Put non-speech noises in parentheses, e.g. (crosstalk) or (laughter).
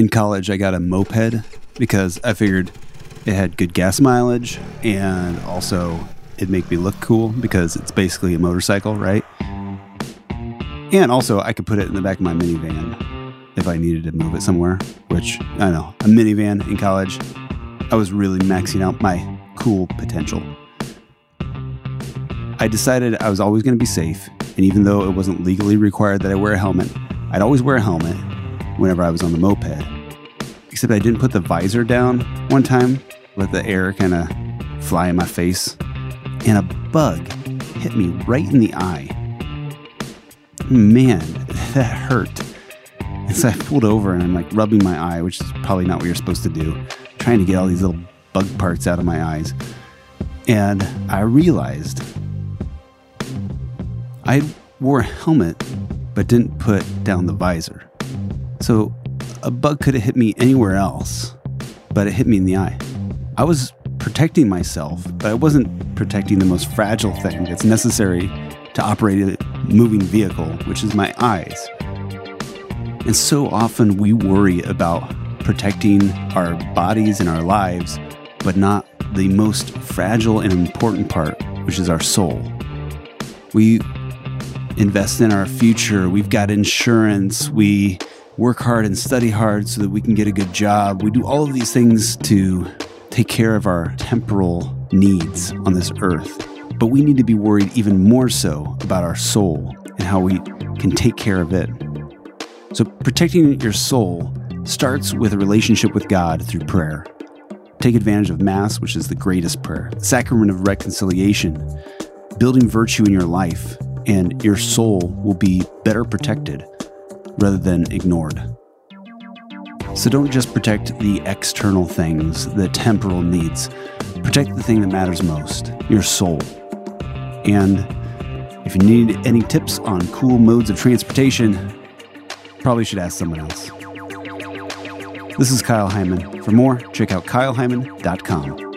In college, I got a moped because I figured it had good gas mileage and also it'd make me look cool because it's basically a motorcycle, right? And also, I could put it in the back of my minivan if I needed to move it somewhere, which I know, a minivan in college, I was really maxing out my cool potential. I decided I was always going to be safe, and even though it wasn't legally required that I wear a helmet, I'd always wear a helmet whenever I was on the moped. Except I didn't put the visor down one time, let the air kind of fly in my face, and a bug hit me right in the eye. Man, (laughs) that hurt. And so I pulled over and I'm like rubbing my eye, which is probably not what you're supposed to do, trying to get all these little bug parts out of my eyes. And I realized I wore a helmet but didn't put down the visor. So a bug could have hit me anywhere else, but it hit me in the eye. I was protecting myself, but I wasn't protecting the most fragile thing that's necessary to operate a moving vehicle, which is my eyes. And so often we worry about protecting our bodies and our lives, but not the most fragile and important part, which is our soul. We invest in our future, we've got insurance, we work hard and study hard so that we can get a good job. We do all of these things to take care of our temporal needs on this earth. But we need to be worried even more so about our soul and how we can take care of it. So, protecting your soul starts with a relationship with God through prayer. Take advantage of Mass, which is the greatest prayer, the sacrament of reconciliation, building virtue in your life, and your soul will be better protected rather than ignored. So don't just protect the external things, the temporal needs. Protect the thing that matters most, your soul. And if you need any tips on cool modes of transportation, probably should ask someone else. This is Kyle Heimann. For more, check out kyleheimann.com.